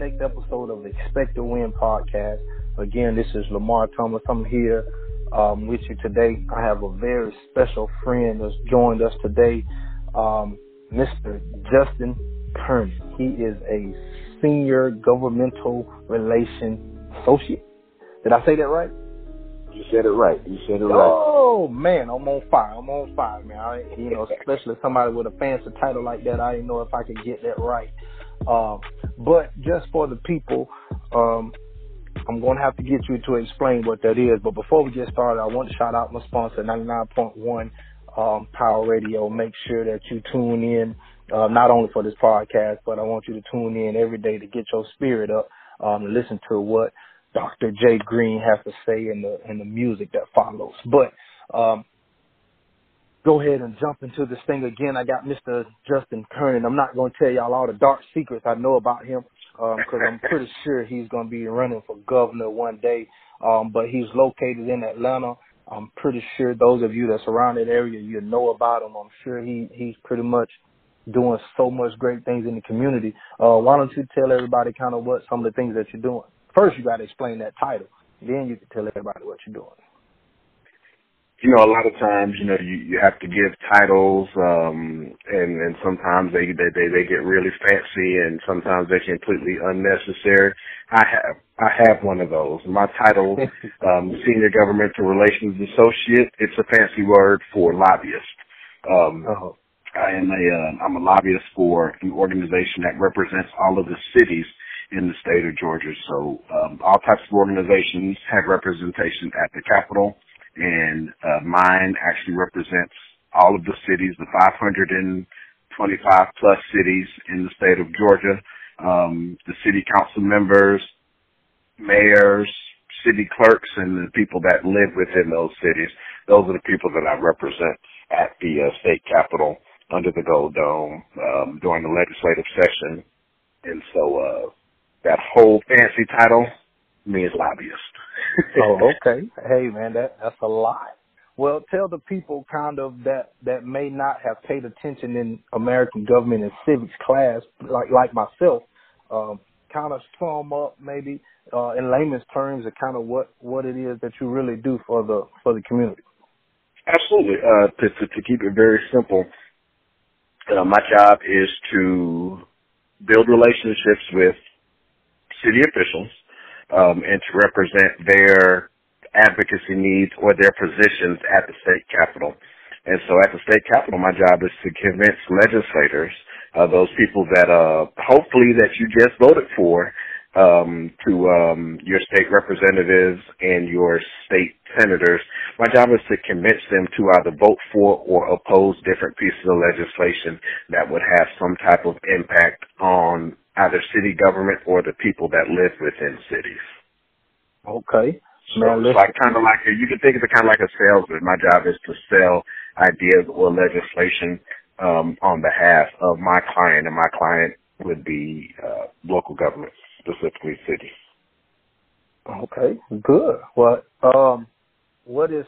next episode of the Expect to Win podcast. Again, this is Lamar Thomas. I'm here um, with you today. I have a very special friend that's joined us today, um, Mr. Justin Kearney. He is a senior governmental relation associate. Did I say that right? You said it right. You said it right. Oh man, I'm on fire. I'm on fire, man. I, you know, especially somebody with a fancy title like that. I didn't know if I could get that right. Um, but just for the people, um, I'm going to have to get you to explain what that is. But before we get started, I want to shout out my sponsor, 99.1 um, Power Radio. Make sure that you tune in, uh, not only for this podcast, but I want you to tune in every day to get your spirit up, um, and listen to what Dr. Jay Green has to say in the in the music that follows. But um, go ahead and jump into this thing again. I got Mr. Justin Kernan. I'm not going to tell y'all all the dark secrets I know about him because um, I'm pretty sure he's going to be running for governor one day. Um, but he's located in Atlanta. I'm pretty sure those of you that's around that area, you know about him. I'm sure he he's pretty much doing so much great things in the community. Uh, why don't you tell everybody kind of what some of the things that you're doing? First, you got to explain that title. Then you can tell everybody what you're doing. You know, a lot of times, you know, you, you have to give titles, um, and, and sometimes they, they, they, they get really fancy and sometimes they're completely unnecessary. I have, I have one of those. My title, um, Senior Governmental Relations Associate, it's a fancy word for lobbyist. Um, oh. I am a, uh, I'm a lobbyist for an organization that represents all of the cities in the state of Georgia. So um, all types of organizations have representation at the Capitol, and uh, mine actually represents all of the cities, the 525 plus cities in the state of Georgia, um, the city council members, mayors, city clerks, and the people that live within those cities. Those are the people that I represent at the uh, state capitol under the Gold Dome um, during the legislative session. And so uh, that whole fancy title means lobbyist. oh, okay. Hey, man, that that's a lot. Well, tell the people kind of that that may not have paid attention in American government and civics class, like like myself, um, kind of sum up maybe uh, in layman's terms of kind of what what it is that you really do for the for the community. Absolutely. Uh, to, to to keep it very simple, uh, my job is to build relationships with city officials um, and to represent their advocacy needs or their positions at the state capitol. And so at the state capitol, my job is to convince legislators, uh, those people that uh, hopefully that you just voted for, um, to um, your state representatives and your state senators. My job is to convince them to either vote for or oppose different pieces of legislation that would have some type of impact on either city government or the people that live within cities. Okay. So it's like kind of like a, you can think of it kind of like a salesman. My job is to sell ideas or legislation um, on behalf of my client, and my client would be uh, local government, specifically city. Okay, good. Well, um, what is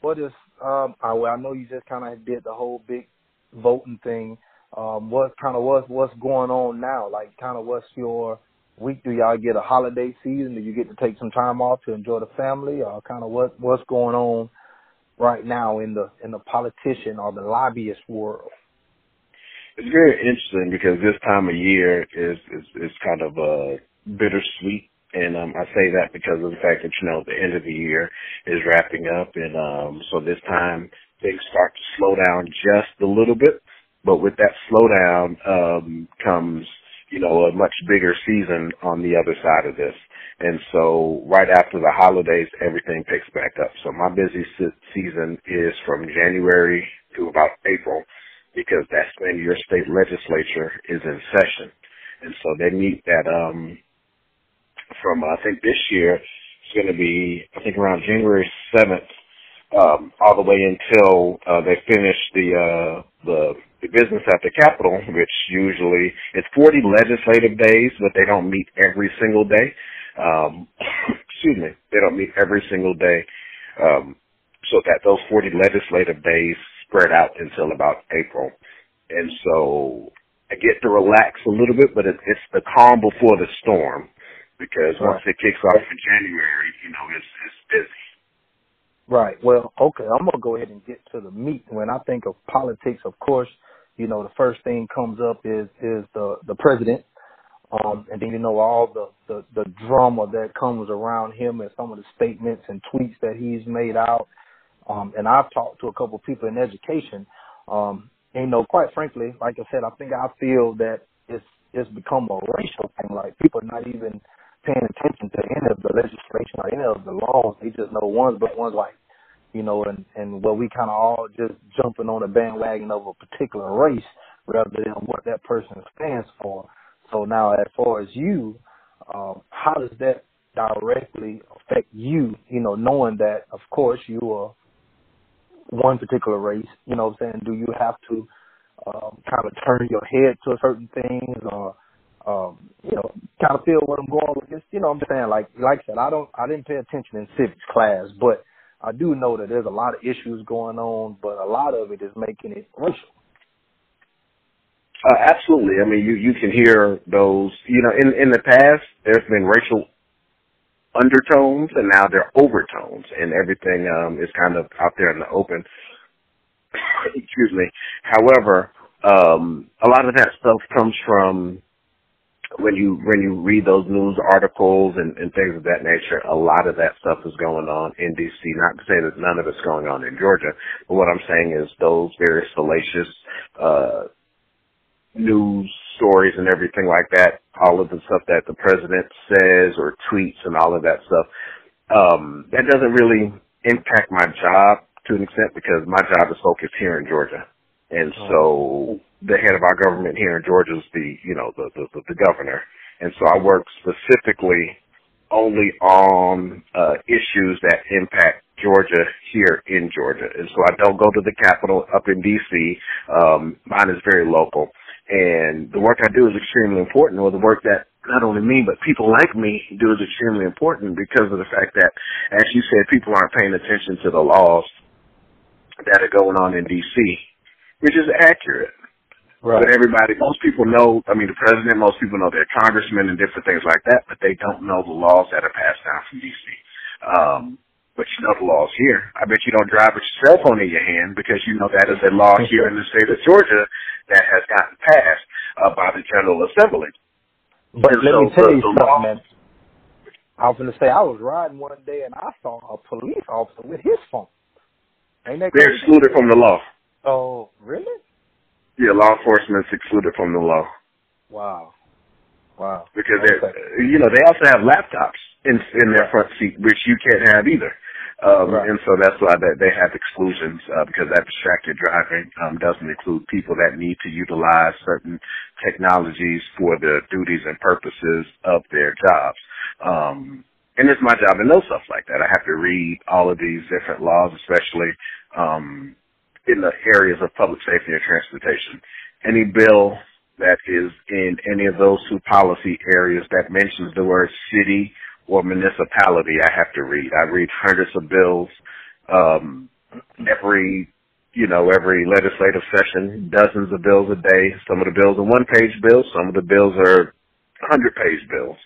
what is um? I, well, I know you just kind of did the whole big voting thing um, what kind of what's what's going on now? Like, kind of what's your week? Do y'all get a holiday season? Do you get to take some time off to enjoy the family, or kind of what what's going on right now in the in the politician or the lobbyist world? It's very interesting because this time of year is is, is kind of uh, bittersweet. And um, I say that because of the fact that you know the end of the year is wrapping up, and um, so this time things start to slow down just a little bit. But with that slowdown um, comes, you know, a much bigger season on the other side of this. And so right after the holidays, everything picks back up. So my busy season is from January to about April because that's when your state legislature is in session. And so they meet that, um, from, I think this year, it's going to be, I think around January 7th, um, all the way until, uh, they finish the, uh, the the business at the Capitol, which usually it's 40 legislative days, but they don't meet every single day. Um, excuse me, they don't meet every single day. Um, so that those 40 legislative days spread out until about April. And so I get to relax a little bit, but it, it's the calm before the storm because once it kicks off in January, you know, it's it's busy. Right. Well, okay, I'm gonna go ahead and get to the meat. When I think of politics, of course, you know, the first thing comes up is is the the president. Um, and then you know all the, the the drama that comes around him and some of the statements and tweets that he's made out. Um, and I've talked to a couple of people in education. Um, and, you know, quite frankly, like I said, I think I feel that it's it's become a racial thing. Like people are not even paying attention to any of the legislation or any of the laws. They just know one's but one's like, you know, and and where we kind of all just jumping on the bandwagon of a particular race rather than what that person stands for. So now, as far as you, um, how does that directly affect you? You know, knowing that, of course, you are one particular race. You know, what I'm saying, do you have to um, kind of turn your head to certain things or um, you know, kind of feel what I'm going with this. You know, I'm saying like, like I said, I don't, I didn't pay attention in civics class, but I do know that there's a lot of issues going on, but a lot of it is making it racial. Uh, absolutely. I mean, you you can hear those. You know, in in the past, there's been racial undertones, and now they're overtones, and everything um, is kind of out there in the open. Excuse me. However, um, a lot of that stuff comes from when you when you read those news articles and, and things of that nature, a lot of that stuff is going on in DC. Not to say that none of it's going on in Georgia, but what I'm saying is those very salacious uh, news stories and everything like that, all of the stuff that the president says or tweets and all of that stuff, um, that doesn't really impact my job to an extent because my job is focused here in Georgia. And oh. so the head of our government here in Georgia is the, you know, the, the, the governor. And so I work specifically only on uh, issues that impact Georgia here in Georgia. And so I don't go to the Capitol up in D.C. Um, mine is very local. And the work I do is extremely important, or the work that not only me, but people like me do is extremely important because of the fact that, as you said, people aren't paying attention to the laws that are going on in D.C., which is accurate. Right. But everybody, most people know, I mean, the president, most people know their congressmen and different things like that, but they don't know the laws that are passed down from D.C. Um, but you know the laws here. I bet you don't drive with your cell phone in your hand because you know that is a law here in the state of Georgia that has gotten passed uh, by the General Assembly. But and let so me tell you something, law, man. I was going to say, I was riding one day and I saw a police officer with his phone. Ain't that They're excluded from the law. Oh, really? Yeah, law enforcement is excluded from the law. Wow. Wow. Because okay. they you know, they also have laptops in in their front seat, which you can't have either. Um, right. And so that's why they, they have exclusions uh, because that distracted driving um, doesn't include people that need to utilize certain technologies for the duties and purposes of their jobs. Um, and it's my job to know stuff like that. I have to read all of these different laws, especially um, in the areas of public safety and transportation. Any bill that is in any of those two policy areas that mentions the word city or municipality, I have to read. I read hundreds of bills, um, every, you know, every legislative session, dozens of bills a day. Some of the bills are one page bills, some of the bills are hundred page bills.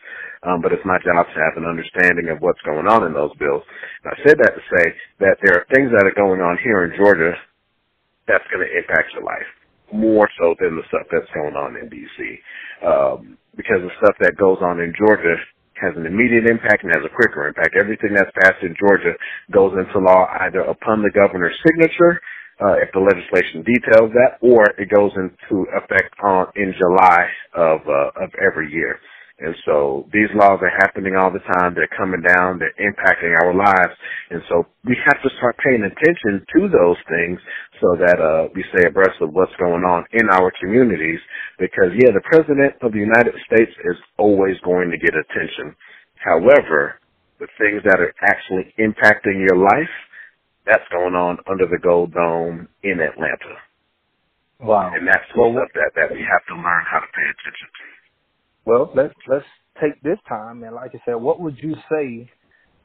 Um, but it's my job to have an understanding of what's going on in those bills. And I said that to say that there are things that are going on here in Georgia that's going to impact your life more so than the stuff that's going on in DC. Um, because the stuff that goes on in Georgia has an immediate impact and has a quicker impact. Everything that's passed in Georgia goes into law either upon the governor's signature, uh, if the legislation details that, or it goes into effect on in July of uh, of every year. And so these laws are happening all the time. They're coming down. They're impacting our lives. And so we have to start paying attention to those things so that, uh, we stay abreast of what's going on in our communities. Because yeah, the president of the United States is always going to get attention. However, the things that are actually impacting your life, that's going on under the Gold Dome in Atlanta. Wow. And that's the well, stuff that, that we have to learn how to pay attention to. Well, let's let's take this time and like I said, what would you say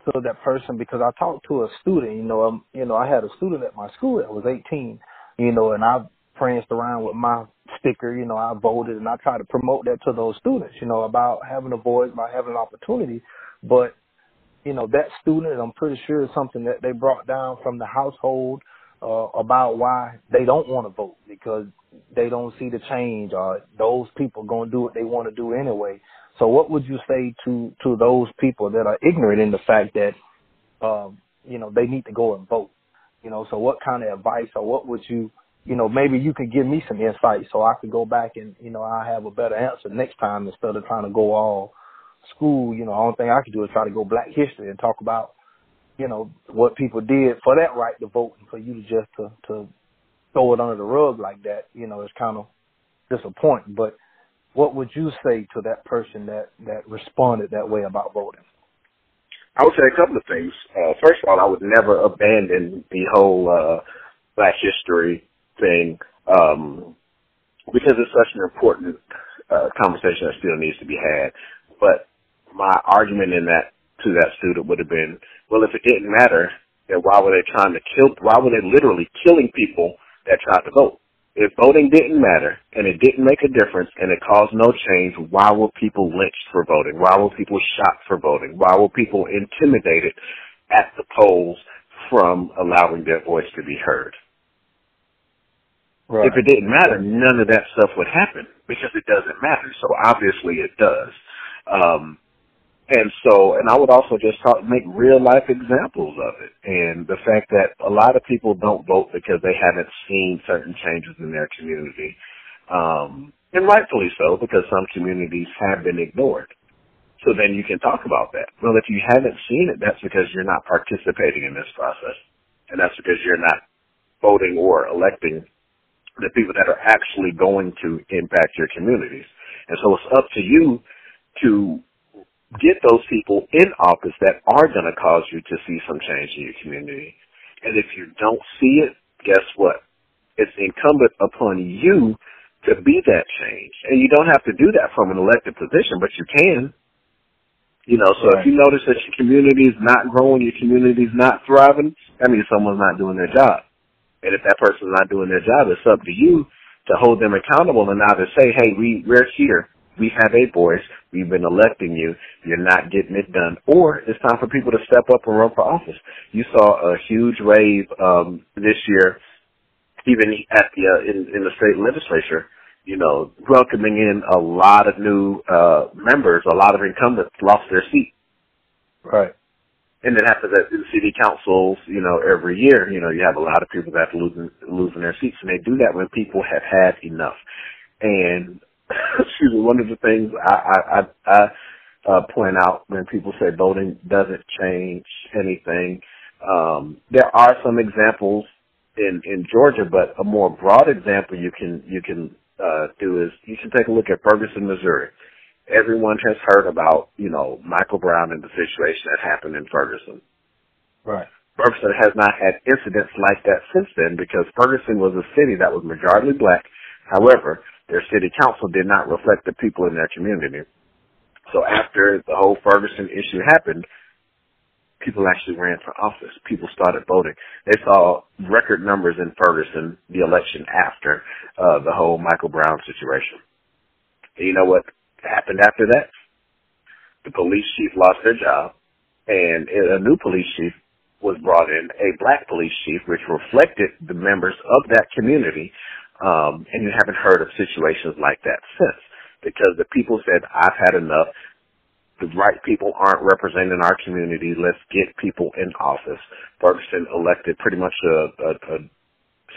to that person? Because I talked to a student, you know, um, you know, I had a student at my school that was 18, you know, and I pranced around with my sticker, you know, I voted and I try to promote that to those students, you know, about having a voice, about having an opportunity. But, you know, that student, I'm pretty sure is something that they brought down from the household uh, about why they don't want to vote because they don't see the change or those people going to do what they want to do anyway. So what would you say to, to those people that are ignorant in the fact that, um, you know, they need to go and vote? You know, so what kind of advice or what would you, you know, maybe you could give me some insight so I could go back and, you know, I have a better answer next time instead of trying to go all school. You know, the only thing I could do is try to go black history and talk about, you know, what people did for that right to vote and for you to just to, to throw it under the rug like that, you know, it's kind of disappointing. But what would you say to that person that, that responded that way about voting? I would say a couple of things. Uh, first of all, I would never abandon the whole uh, Black History thing um, because it's such an important uh, conversation that still needs to be had. But my argument in that to that student would have been, well, if it didn't matter, then why were they trying to kill? Why were they literally killing people that tried to vote? If voting didn't matter and it didn't make a difference and it caused no change, why were people lynched for voting? Why were people shot for voting? Why were people intimidated at the polls from allowing their voice to be heard? Right. If it didn't matter, none of that stuff would happen because it doesn't matter. So obviously it does. Um, and so, and I would also just talk, make real life examples of it. And the fact that a lot of people don't vote because they haven't seen certain changes in their community. Um, and rightfully so, because some communities have been ignored. So then you can talk about that. Well, if you haven't seen it, that's because you're not participating in this process. And that's because you're not voting or electing the people that are actually going to impact your communities. And so it's up to you to get those people in office that are going to cause you to see some change in your community. And if you don't see it, guess what? It's incumbent upon you to be that change. And you don't have to do that from an elected position, but you can. You know, so right. if you notice that your community is not growing, your community is not thriving, that means someone's not doing their job. And if that person's not doing their job, it's up to you to hold them accountable and either say, hey, we, we're here we have a voice. We've been electing you. You're not getting it done. Or it's time for people to step up and run for office. You saw a huge wave um, this year, even at the uh, in, in the state legislature. You know, welcoming in a lot of new uh, members. A lot of incumbents lost their seat. Right. And it happens at the city councils, you know, every year. You know, you have a lot of people that losing losing their seats, and they do that when people have had enough. And excuse me, one of the things I, I, I, I uh, point out when people say voting doesn't change anything, um, there are some examples in, in Georgia, but a more broad example you can, you can, uh, do is you can take a look at Ferguson, Missouri. Everyone has heard about, you know, Michael Brown and the situation that happened in Ferguson. Right. Ferguson has not had incidents like that since then because Ferguson was a city that was majority black. However, their city council did not reflect the people in their community. So after the whole Ferguson issue happened, people actually ran for office. People started voting. They saw record numbers in Ferguson the election after uh, the whole Michael Brown situation. And you know what happened after that? The police chief lost their job, and a new police chief was brought in, a black police chief, which reflected the members of that community um, and you haven't heard of situations like that since because the people said, I've had enough. The right people aren't representing our community. Let's get people in office. Ferguson elected pretty much a, a, a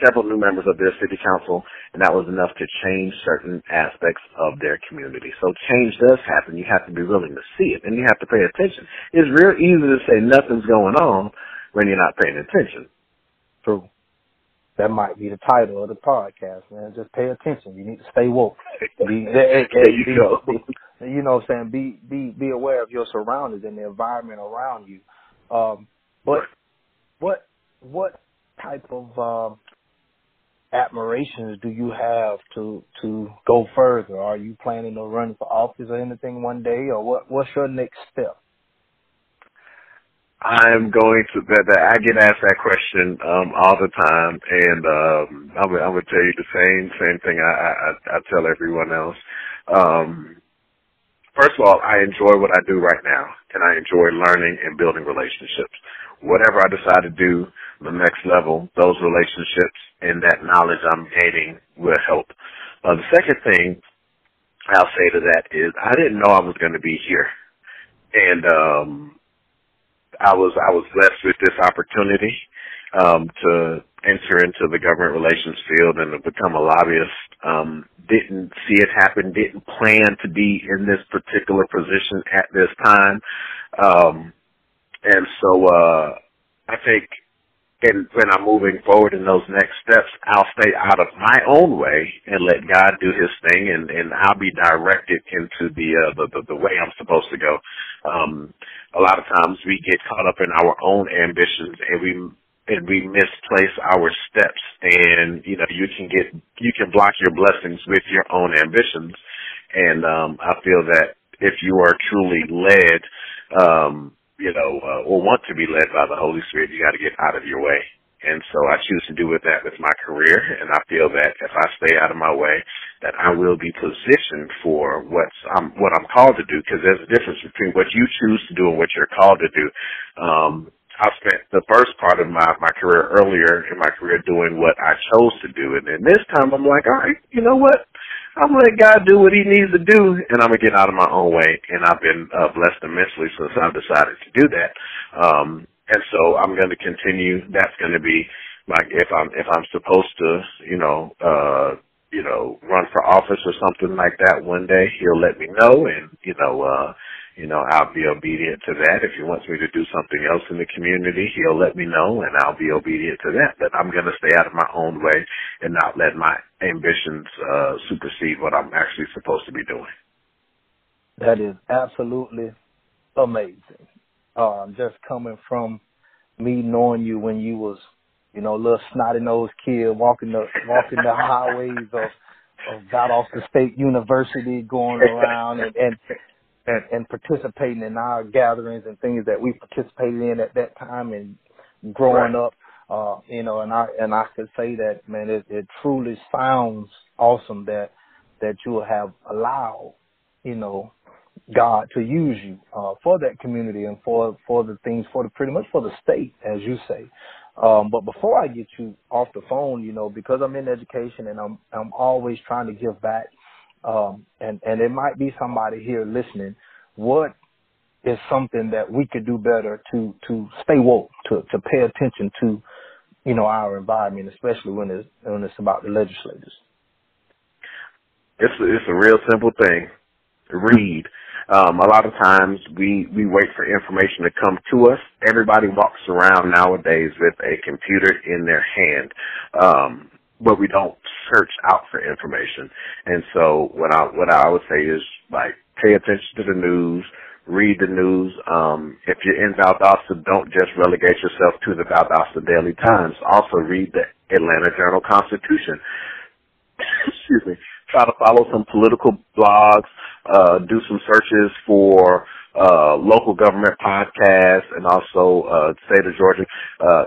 several new members of their city council, and that was enough to change certain aspects of their community. So change does happen. You have to be willing to see it, and you have to pay attention. It's real easy to say nothing's going on when you're not paying attention. True that might be the title of the podcast, man. Just pay attention. You need to stay woke. Be, there you be, go. Be, you know what I'm saying? Be be be aware of your surroundings and the environment around you. Um, but what what type of um, admirations do you have to to go further? Are you planning to run for office or anything one day, or what? What's your next step? I'm going to that, that I get asked that question um all the time and um I'm I'm gonna tell you the same same thing I I, I tell everyone else. Um first of all, I enjoy what I do right now and I enjoy learning and building relationships. Whatever I decide to do the next level, those relationships and that knowledge I'm gaining will help. Uh, the second thing I'll say to that is I didn't know I was going to be here. And um I was I was blessed with this opportunity um, to enter into the government relations field and to become a lobbyist. Um, didn't see it happen. Didn't plan to be in this particular position at this time. Um, and so uh, I think and when I'm moving forward in those next steps, I'll stay out of my own way and let God do His thing, and and I'll be directed into the uh, the, the the way I'm supposed to go. Um, a lot of times we get caught up in our own ambitions, and we and we misplace our steps, and you know you can get you can block your blessings with your own ambitions, and um, I feel that if you are truly led. Um, you know, uh, or want to be led by the Holy Spirit, you got to get out of your way. And so I choose to do with that with my career, and I feel that if I stay out of my way, that I will be positioned for what's um, what I'm called to do. Because there's a difference between what you choose to do and what you're called to do. Um, I spent the first part of my my career earlier in my career doing what I chose to do, and then this time I'm like, all right, you know what? I'm gonna let God do what He needs to do, and I'm gonna get out of my own way. And I've been uh, blessed immensely since I've decided to do that. Um, and so I'm to continue. That's to be like if I'm if I'm supposed to, you know, uh, you know, run for office or something like that one day, He'll let me know, and you know, uh, you know, I'll be obedient to that. If he wants me to do something else in the community, he'll let me know and I'll be obedient to that. But I'm going to stay out of my own way and not let my ambitions, uh, supersede what I'm actually supposed to be doing. That is absolutely amazing. Um, just coming from me knowing you when you was, you know, a little snotty nosed kid walking the, walking the highways of, of Valdosta State University going around and, and and, and participating in our gatherings and things that we participated in at that time and growing right. up. Uh, you know, and I and I could say that man, it, it truly sounds awesome that that you have allowed, you know, God to use you uh, for that community and for for the things for the pretty much for the state, as you say. Um, but before I get you off the phone, you know, because I'm in education and I'm I'm always trying to give back um, and and it might be somebody here listening. What is something that we could do better to to stay woke, to to pay attention to, you know, our environment, especially when it's when it's about the legislators. It's a, it's a real simple thing. Read. Um, a lot of times we, we wait for information to come to us. Everybody walks around nowadays with a computer in their hand. Um, but we don't search out for information. And so what I what I would say is like pay attention to the news, read the news. Um, if you're in Valdosta, don't just relegate yourself to the Valdosta Daily Times. Also read the Atlanta Journal Constitution. Excuse me. Try to follow some political blogs. Uh, do some searches for uh, local government podcasts and also uh, state of Georgia. Uh,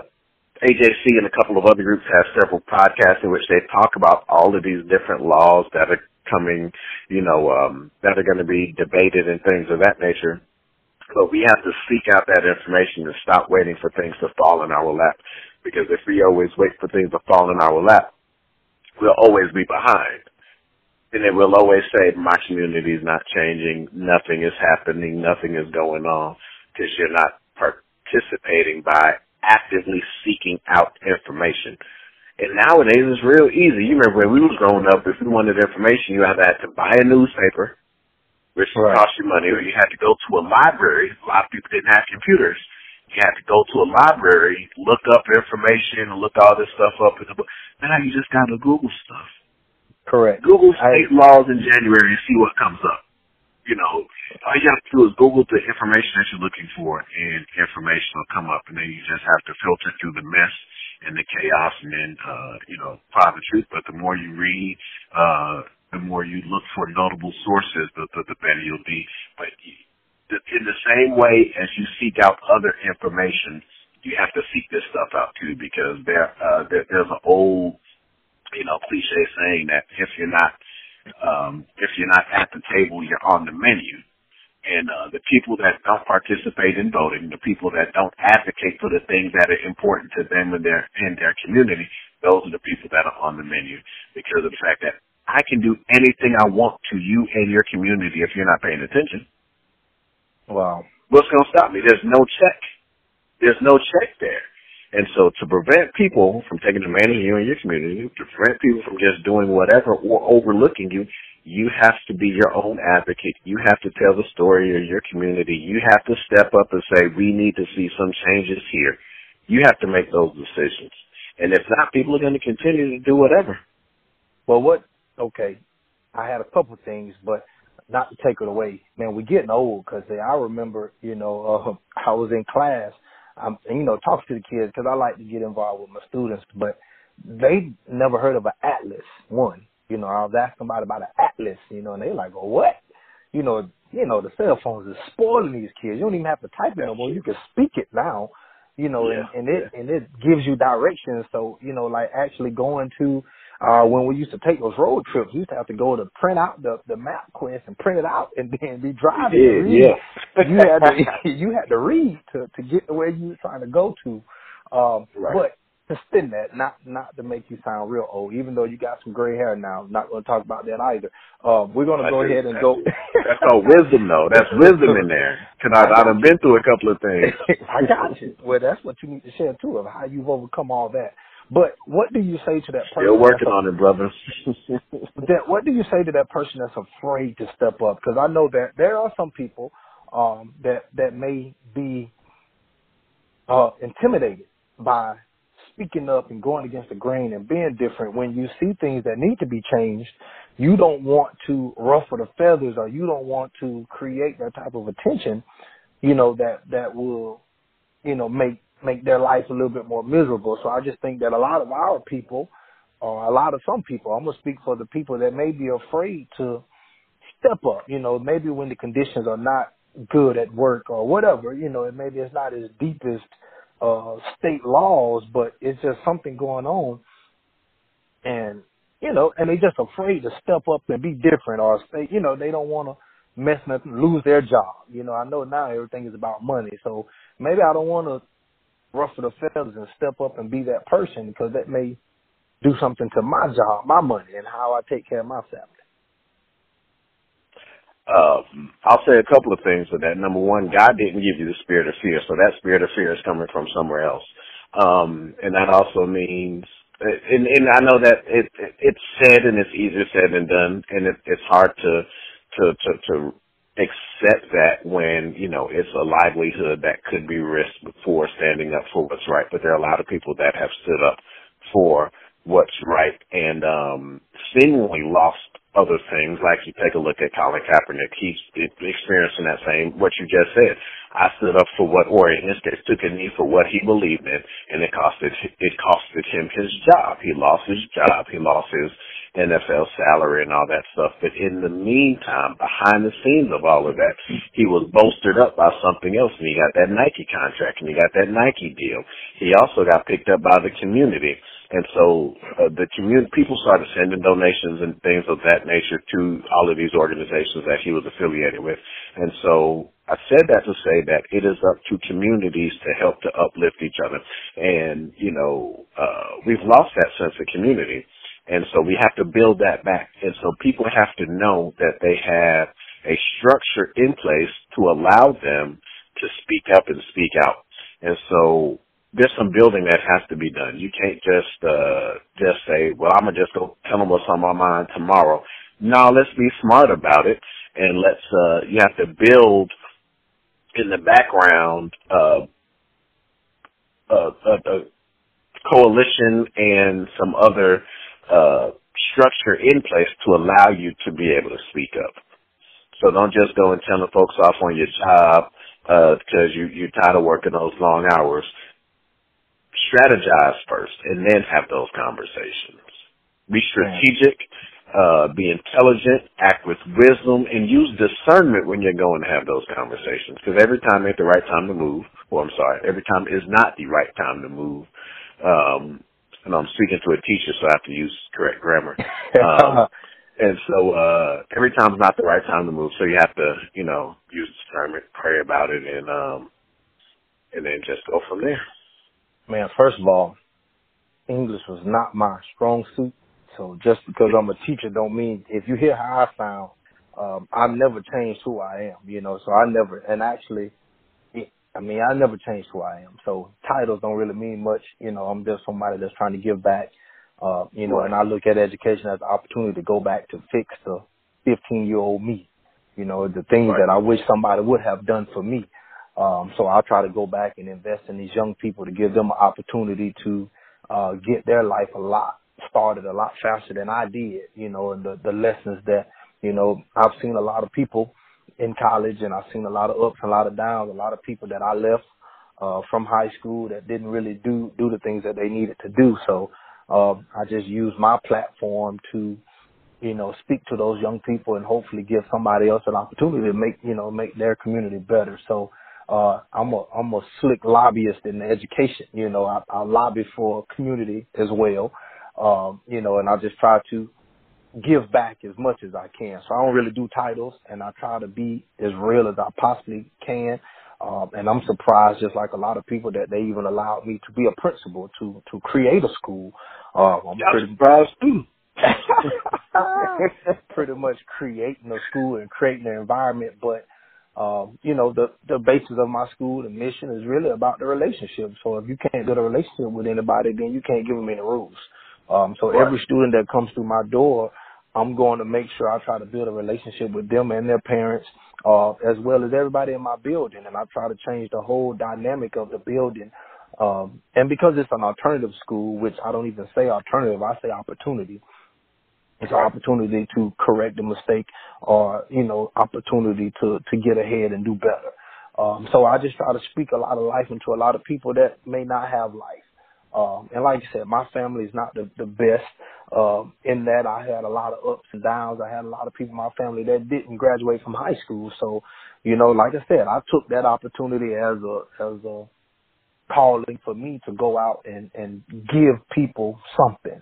AJC and a couple of other groups have several podcasts in which they talk about all of these different laws that are coming, you know, um, that are going to be debated and things of that nature. But we have to seek out that information and stop waiting for things to fall in our lap. Because if we always wait for things to fall in our lap, we'll always be behind. And it will always say, my community is not changing, nothing is happening, nothing is going on, because you're not participating by actively seeking out information. And nowadays it's real easy. You remember when we was growing up, if you wanted information, you either had to buy a newspaper, which right. cost you money, or you had to go to a library. A lot of people didn't have computers. You had to go to a library, look up information, and look all this stuff up in the book. Now you just got to Google stuff. Correct. Google state I, laws in January and see what comes up you know, all you have to do is Google the information that you're looking for, and information will come up, and then you just have to filter through the mess and the chaos, and then uh, you know, find the truth. But the more you read, uh, the more you look for notable sources, the the, the better you'll be. But in the same way as you seek out other information, you have to seek this stuff out too because there, uh, there there's an old, you know, cliche saying that if you're not um, if you're not at the table, you're on the menu. And uh, the people that don't participate in voting, the people that don't advocate for the things that are important to them in their in their community, those are the people that are on the menu because of the fact that I can do anything I want to you and your community if you're not paying attention. Wow. What's going to stop me? There's no check. There's no check there. And so to prevent people from taking advantage of you and your community, to prevent people from just doing whatever or overlooking you, you have to be your own advocate. You have to tell the story of your community. You have to step up and say, we need to see some changes here. You have to make those decisions. And if not, people are going to continue to do whatever. Well, what, okay, I had a couple things, but not to take it away. Man, we're getting old because I remember, you know, uh, I was in class I'm, you know, talk to the kids because I like to get involved with my students, but they never heard of an atlas. One, you know, I was asking about about an atlas, you know, and they like, well, what? You know, you know, the cell phones is spoiling these kids. You don't even have to type it no more. You can speak it now, you know, yeah, and, and it yeah. and it gives you directions. So, you know, like actually going to uh, when we used to take those road trips, we used to have to go to print out the, the MapQuest and print it out and then be driving. Yeah, yeah. you had to, you had to read to, to get to where you were trying to go to. Um, right. but to spin that, not, not to make you sound real old, even though you got some gray hair now. I'm not going to talk about that either. Um, we're going to go ahead and go. that's all wisdom though. That's wisdom in there. Cause I, I done been through a couple of things. I got you. Well, that's what you need to share too of how you've overcome all that. But what do you say to that person? Still working on it, brother. that what do you say to that person that's afraid to step up? Because I know that there are some people um, that that may be uh, intimidated by speaking up and going against the grain and being different. When you see things that need to be changed, you don't want to ruffle the feathers, or you don't want to create that type of attention. You know that that will, you know, make make their life a little bit more miserable. So I just think that a lot of our people, or a lot of some people, I'm gonna speak for the people that may be afraid to step up. You know, maybe when the conditions are not good at work or whatever. You know, and maybe it's not as deep as uh, state laws, but it's just something going on, and you know, and they just afraid to step up and be different, or stay. You know, they don't want to mess nothing, lose their job. You know, I know now everything is about money, so maybe I don't want to ruffle the feathers and step up and be that person because that may do something to my job, my money, and how I take care of my family. Um, I'll say a couple of things with that. Number one, God didn't give you the spirit of fear, so that spirit of fear is coming from somewhere else. Um, and that also means, and, and I know that it, it, it's said and it's easier said than done, and it, it's hard to, to, to, to accept that when, you know, it's a livelihood that could be risked before standing up for what's right. But there are a lot of people that have stood up for what's right and um seemingly lost other things. Like you take a look at Colin Kaepernick, he's experiencing that same what you just said. I stood up for what, or in this case, took a knee for what he believed in, and it costed it costed him his job. He lost his job. He lost his NFL salary and all that stuff. But in the meantime, behind the scenes of all of that, he was bolstered up by something else and he got that Nike contract and he got that Nike deal. He also got picked up by the community. And so uh, the community, people started sending donations and things of that nature to all of these organizations that he was affiliated with. And so I said that to say that it is up to communities to help to uplift each other. And, you know, uh, we've lost that sense of community. And so we have to build that back. And so people have to know that they have a structure in place to allow them to speak up and speak out. And so there's some building that has to be done. You can't just, uh, just say, well, I'm to just go tell them what's on my mind tomorrow. No, let's be smart about it. And let's, uh, you have to build in the background, uh, a, a, a coalition and some other uh, structure in place to allow you to be able to speak up. So don't just go and tell the folks off on your job because uh, you, you're tired of working those long hours. Strategize first and then have those conversations. Be strategic uh, be intelligent, act with wisdom, and use discernment when you're going to have those conversations. Because every time ain't the right time to move. Well, I'm sorry, every time is not the right time to move. Um, and I'm speaking to a teacher, so I have to use correct grammar. Um, and so uh every time's not the right time to move. So you have to, you know, use discernment, pray about it, and um, and then just go from there. Man, first of all, English was not my strong suit. So just because I'm a teacher don't mean if you hear how I sound, um, I've never changed who I am, you know, so I never, and actually, I mean, I never changed who I am. So titles don't really mean much, you know, I'm just somebody that's trying to give back, uh, you know, right. and I look at education as an opportunity to go back to fix the 15 year old me, you know, the things right. that I wish somebody would have done for me. Um, so I'll try to go back and invest in these young people to give them an opportunity to, uh, get their life a lot started a lot faster than I did, you know, and the, the lessons that, you know, I've seen a lot of people in college and I've seen a lot of ups a lot of downs, a lot of people that I left uh from high school that didn't really do do the things that they needed to do. So um I just use my platform to, you know, speak to those young people and hopefully give somebody else an opportunity to make, you know, make their community better. So uh, I'm a I'm a slick lobbyist in education. You know, I, I lobby for community as well. Um, you know, and I just try to give back as much as I can. So I don't really do titles, and I try to be as real as I possibly can. Um, and I'm surprised, just like a lot of people, that they even allowed me to be a principal to to create a school. Um, I'm yeah, pretty surprised too. pretty much creating a school and creating an environment, but um, you know, the the basis of my school, the mission is really about the relationship. So if you can't build a relationship with anybody, then you can't give them any rules. Um, so right. every student that comes through my door, I'm going to make sure I try to build a relationship with them and their parents, uh, as well as everybody in my building. And I try to change the whole dynamic of the building. Um, and because it's an alternative school, which I don't even say alternative, I say opportunity. It's an opportunity to correct a mistake or, you know, opportunity to, to get ahead and do better. Um, so I just try to speak a lot of life into a lot of people that may not have life. Um, and like I said, my family is not the, the best. Um, in that I had a lot of ups and downs. I had a lot of people in my family that didn't graduate from high school. So, you know, like I said, I took that opportunity as a, as a calling for me to go out and, and give people something.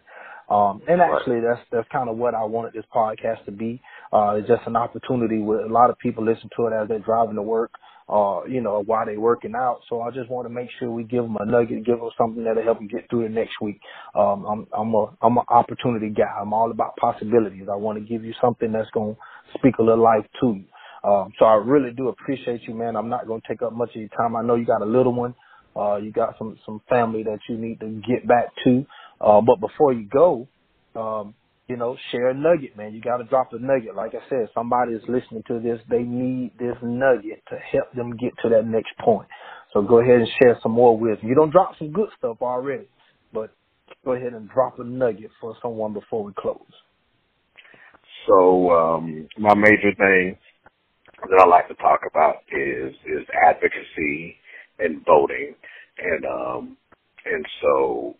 Um, and actually that's, that's kind of what I wanted this podcast to be. Uh, it's just an opportunity where a lot of people listen to it as they're driving to work uh, you know, while they're working out. So I just want to make sure we give them a nugget, give them something that'll help them get through the next week. Um, I'm, I'm a, I'm an opportunity guy. I'm all about possibilities. I want to give you something that's going to speak a little life to you. Um, so I really do appreciate you, man. I'm not going to take up much of your time. I know you got a little one. Uh, you got some, some family that you need to get back to. Uh, but before you go, um, you know, share a nugget, man. You got to drop a nugget. Like I said, somebody is listening to this. They need this nugget to help them get to that next point. So go ahead and share some more with. You don't drop some good stuff already, but go ahead and drop a nugget for someone before we close. So um, my major thing that I like to talk about is is advocacy and voting, and um, and so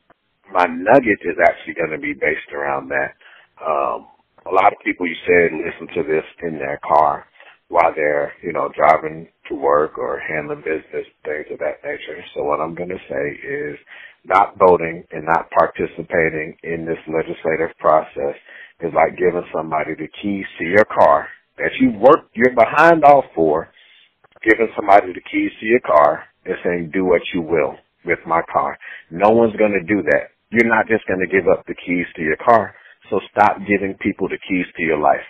my nugget is actually going to be based around that. Um, a lot of people, you said, listen to this in their car while they're, you know, driving to work or handling business, things of that nature. So what I'm going to say is not voting and not participating in this legislative process is like giving somebody the keys to your car that you work, you're behind off for, giving somebody the keys to your car and saying, do what you will with my car. No one's going to do that. You're not just going to give up the keys to your car. So stop giving people the keys to your life.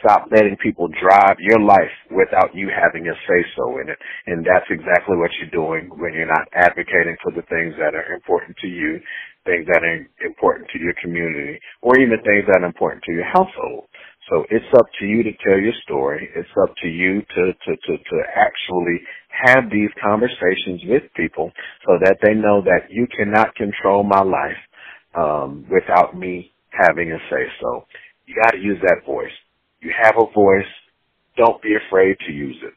Stop letting people drive your life without you having a say so in it. And that's exactly what you're doing when you're not advocating for the things that are important to you, things that are important to your community, or even things that are important to your household. So it's up to you to tell your story. It's up to you to, to, to, to actually have these conversations with people so that they know that you cannot control my life um, without me having a say so. You got to use that voice. You have a voice. Don't be afraid to use it.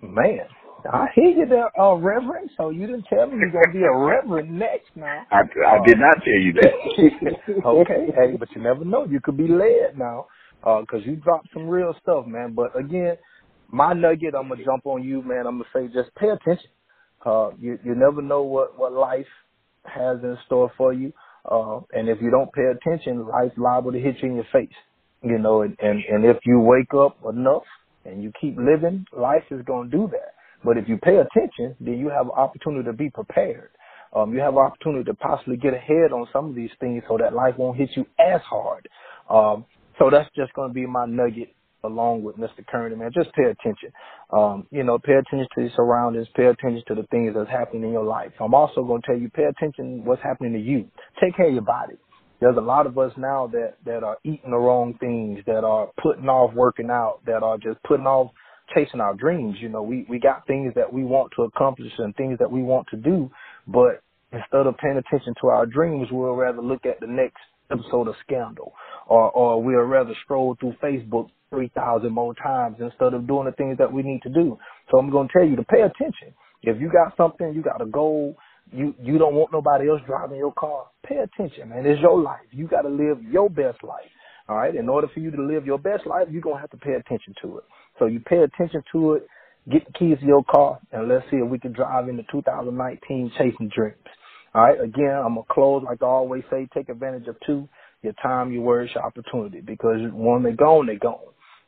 Man, I hear you there, uh, Reverend. So you didn't tell me you're gonna be a Reverend next now. I, I uh, did not tell you that. okay, hey, but you never know. You could be led now, because uh, you dropped some real stuff, man. But again, my nugget, I'm gonna jump on you, man. I'm gonna say just pay attention. Uh, you you never know what what life has in store for you. Uh, and if you don't pay attention, life's liable to hit you in your face. You know, and, and, and if you wake up enough and you keep living, life is going to do that. But if you pay attention, then you have an opportunity to be prepared. Um, you have an opportunity to possibly get ahead on some of these things so that life won't hit you as hard. Um, so that's just going to be my nugget along with Mr. Kernan, man. Just pay attention. Um, you know, pay attention to your surroundings, pay attention to the things that's happening in your life. I'm also going to tell you, pay attention what's happening to you. Take care of your body. There's a lot of us now that, that are eating the wrong things, that are putting off working out, that are just putting off chasing our dreams. You know, we, we got things that we want to accomplish and things that we want to do, but instead of paying attention to our dreams, we'll rather look at the next episode of Scandal, or or we'll rather stroll through Facebook three thousand more times instead of doing the things that we need to do. So I'm going to tell you to pay attention. If you got something, you got a goal, you you don't want nobody else driving your car. Pay attention, man. It's your life. You got to live your best life. All right. In order for you to live your best life, you're gonna have to pay attention to it. So you pay attention to it. Get the keys to your car, and let's see if we can drive into 2019 chasing dreams. All right. Again, I'm gonna close like I always say. Take advantage of two: your time, your words, your opportunity. Because when they're gone, they're gone.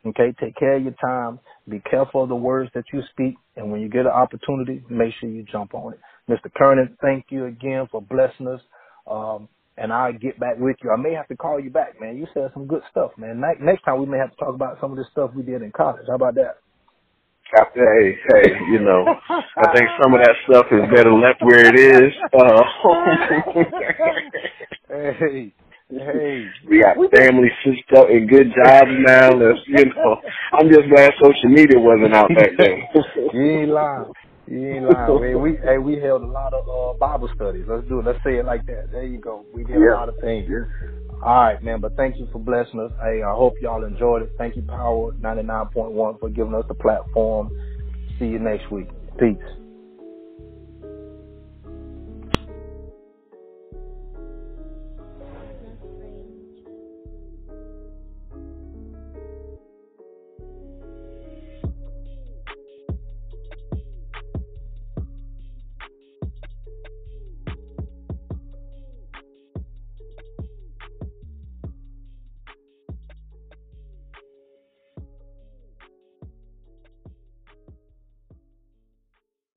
Okay. Take care of your time. Be careful of the words that you speak, and when you get an opportunity, make sure you jump on it. Mr. Kernan, thank you again for blessing us. Um, and I'll get back with you. I may have to call you back, man. You said some good stuff, man. Next time we may have to talk about some of the stuff we did in college. How about that? Hey, hey, you know, I think some of that stuff is better left where it is. Uh, hey, hey, we got stitched up and good jobs now. Let's, you know, I'm just glad social media wasn't out back then. you ain't lying. You ain't lying. man. We hey, we held a lot of uh, Bible studies. Let's do it. Let's say it like that. There you go. We did yeah. a lot of things. Yeah. All right, man. But thank you for blessing us. Hey, I hope y'all enjoyed it. Thank you, Power ninety nine point one, for giving us the platform. See you next week. Peace.